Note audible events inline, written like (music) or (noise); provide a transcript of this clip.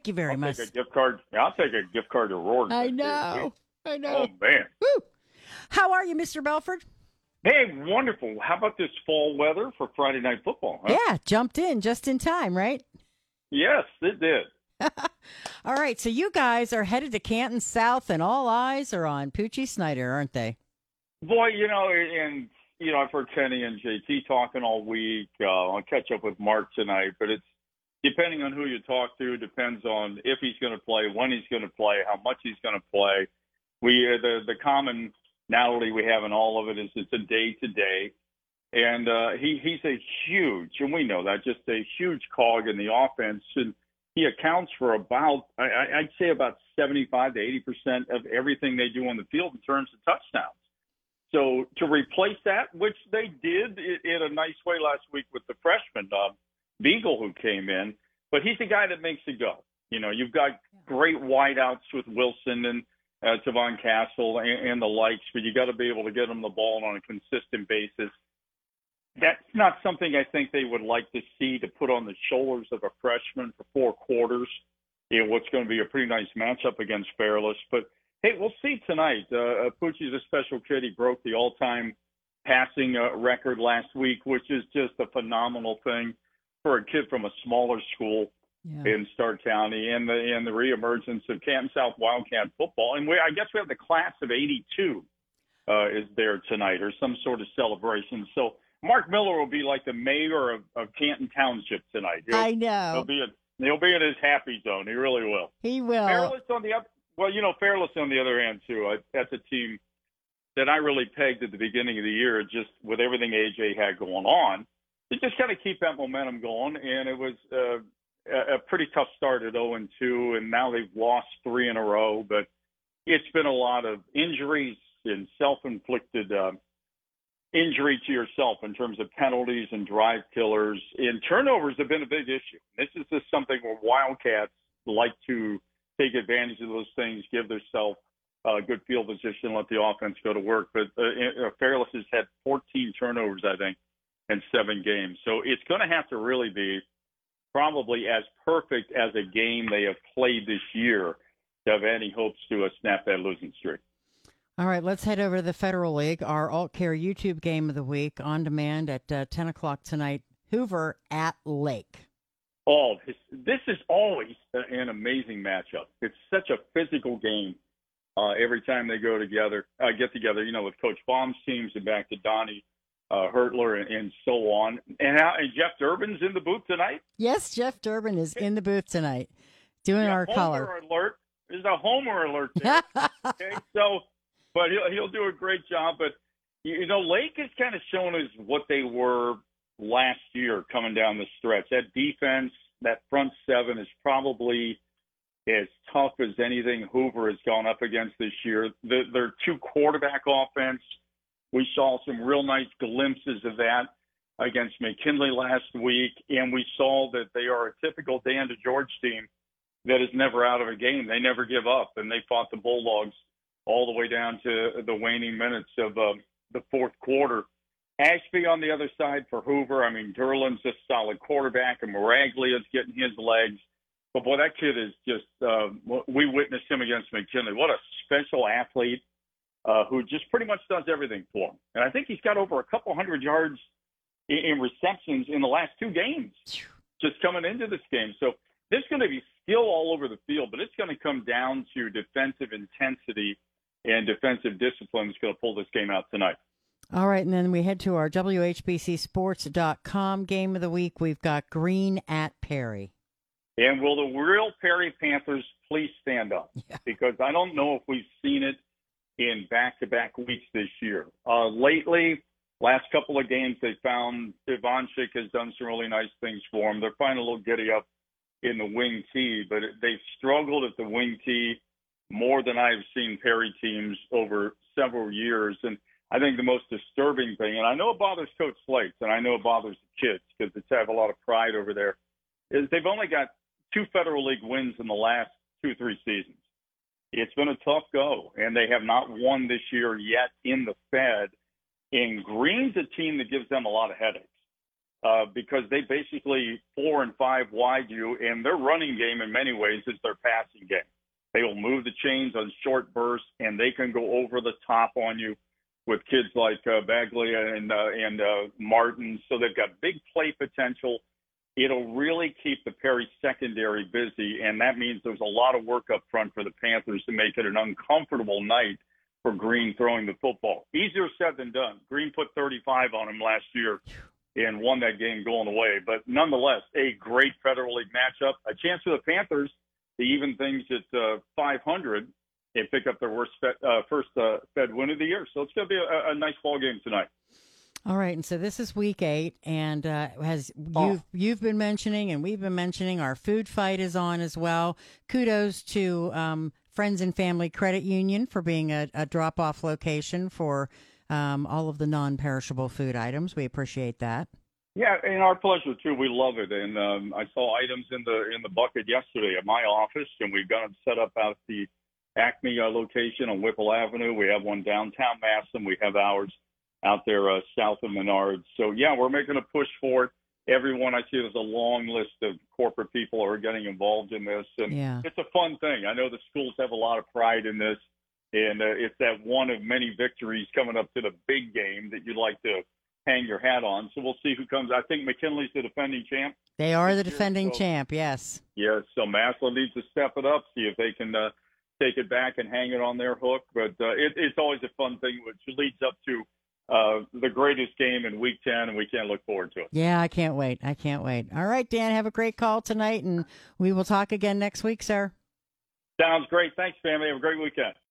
Thank you very I'll much. Take a gift card. I'll take a gift card to Roar. I know. I know. Oh man. Woo. How are you, Mr. Belford? Hey, wonderful. How about this fall weather for Friday night football? Huh? Yeah, jumped in just in time, right? Yes, it did. (laughs) All right, so you guys are headed to Canton South, and all eyes are on Poochie Snyder, aren't they? Boy, you know, and you know, I've heard Kenny and JT talking all week. Uh, I'll catch up with Mark tonight, but it's depending on who you talk to, depends on if he's going to play, when he's going to play, how much he's going to play. We uh, the the commonality we have in all of it is it's a day to day, and uh, he he's a huge, and we know that, just a huge cog in the offense, and he accounts for about I, I'd say about seventy five to eighty percent of everything they do on the field in terms of touchdowns. So to replace that, which they did in a nice way last week with the freshman uh, Beagle who came in, but he's the guy that makes it go. You know, you've got great wideouts with Wilson and uh, Tavon Castle and, and the likes, but you got to be able to get them the ball on a consistent basis. That's not something I think they would like to see to put on the shoulders of a freshman for four quarters. You know, what's going to be a pretty nice matchup against Fairless, but Hey, we'll see tonight. Uh, uh, Poochie's a special kid. He broke the all-time passing uh, record last week, which is just a phenomenal thing for a kid from a smaller school Yeah. in Stark County, and the and the reemergence of Canton South Wildcat football. And we, I guess we have the class of '82 uh, is there tonight, or some sort of celebration. So Mark Miller will be like the mayor of, of Canton Township tonight. He'll, I he'll know. be in, he'll be in his happy zone. He really will. He will. Fairless on the other, well, you know, Fairless on the other hand too. I, that's a team that I really pegged at the beginning of the year, just with everything AJ had going on. Just kind of keep that momentum going, and it was uh, a, a pretty tough start at 0 and 2, and now they've lost three in a row. But it's been a lot of injuries and self-inflicted uh, injury to yourself in terms of penalties and drive killers. And turnovers have been a big issue. This is just something where Wildcats like to take advantage of those things, give themselves uh, good field position, let the offense go to work. But uh, uh, Fairless has had 14 turnovers, I think, in seven games. So it's going to have to really be probably as perfect as a game they have played this year to have any hopes to uh, snap that losing streak. All right, let's head over to the Federal League. Our AultCare YouTube game of the week on demand at uh, 10 o'clock tonight. Hoover at Lake. Oh, this, this is always an amazing matchup. It's such a physical game uh, every time they go together, uh, get together. You know, with Coach Baum's teams and back to Donnie uh, Hertler and, and so on. And, how, and Jeff Durbin's in the booth tonight. Yes, Jeff Durbin is in the booth tonight doing Yeah, our homer color. alert. There's a homer alert there. (laughs) okay, so, but he'll he'll do a great job. But you know, Lake has kind of shown us what they were last year coming down the stretch. That defense, that front seven is probably as tough as anything Hoover has gone up against this year. The, their two quarterback offense, we saw some real nice glimpses of that against McKinley last week, and we saw that they are a typical Dan DeGeorge team that is never out of a game. They never give up, and they fought the Bulldogs all the way down to the waning minutes of uh, the fourth quarter. Ashby on the other side for Hoover. I mean, Derlin's a solid quarterback, and Maraglia's getting his legs. But boy, that kid is just. Uh, we witnessed him against McKinley. What a special athlete uh, who just pretty much does everything for him. And I think he's got over a couple hundred yards in, in receptions in the last two games, just coming into this game. So there's going to be skill all over the field, but it's going to come down to defensive intensity and defensive discipline is going to pull this game out tonight. All right, and then we head to our WHBCSports.com game of the week. We've got Green at Perry. And will the real Perry Panthers please stand up? (laughs) Yeah. Because I don't know if we've seen it in back-to-back weeks this year. Uh, lately, last couple of games, they found Ivanchik has done some really nice things for them. They're finding a little giddy up in the wing tee, but they've struggled at the wing tee more than I've seen Perry teams over several years. And I think the most disturbing thing, and I know it bothers Coach Slates, and I know it bothers the kids because they have a lot of pride over there, is they've only got two Federal League wins in the last two, three seasons. It's been a tough go, and they have not won this year yet in the Fed. And Green's a team that gives them a lot of headaches. uh, because they basically four and five wide you, and their running game in many ways is their passing game. They will move the chains on short bursts, and they can go over the top on you with kids like uh, Baglia and uh, and uh, Martin. So they've got big play potential. It'll really keep the Perry secondary busy, and that means there's a lot of work up front for the Panthers to make it an uncomfortable night for Green throwing the football. Easier said than done. Green put 35 on him last year and won that game going away. But nonetheless, a great Federal League matchup. A chance for the Panthers to even things at uh, 500 and pick up their worst uh, first uh, Fed win of the year. So it's going to be a, a, nice ball game tonight. All right, and so this is week eight, and uh, as Oh. you've you've been mentioning, and we've been mentioning, our food fight is on as well. Kudos to um, Friends and Family Credit Union for being a, a drop off location for um, all of the non perishable food items. We appreciate that. Yeah, and our pleasure too. We love it, and um, I saw items in the in the bucket yesterday at my office, and we've got them set up out at the Acme uh, location on Whipple Avenue. We have one downtown Massillon. We have ours out there uh, south of Menards. So yeah, we're making a push for it. Everyone I see, there's a long list of corporate people who are getting involved in this, and Yeah. it's a fun thing. I know the schools have a lot of pride in this, and uh, it's that one of many victories coming up to the big game that you'd like to hang your hat on. So we'll see who comes. I think McKinley's the defending champ. They are the year, defending so- champ, yes. Yeah, so Massillon needs to step it up, see if they can uh, take it back and hang it on their hook. But uh, it, it's always a fun thing, which leads up to uh, the greatest game in Week 10, and we can't look forward to it. Yeah, I can't wait. I can't wait. All right, Dan, have a great call tonight, and we will talk again next week, sir. Sounds great. Thanks, family. Have a great weekend.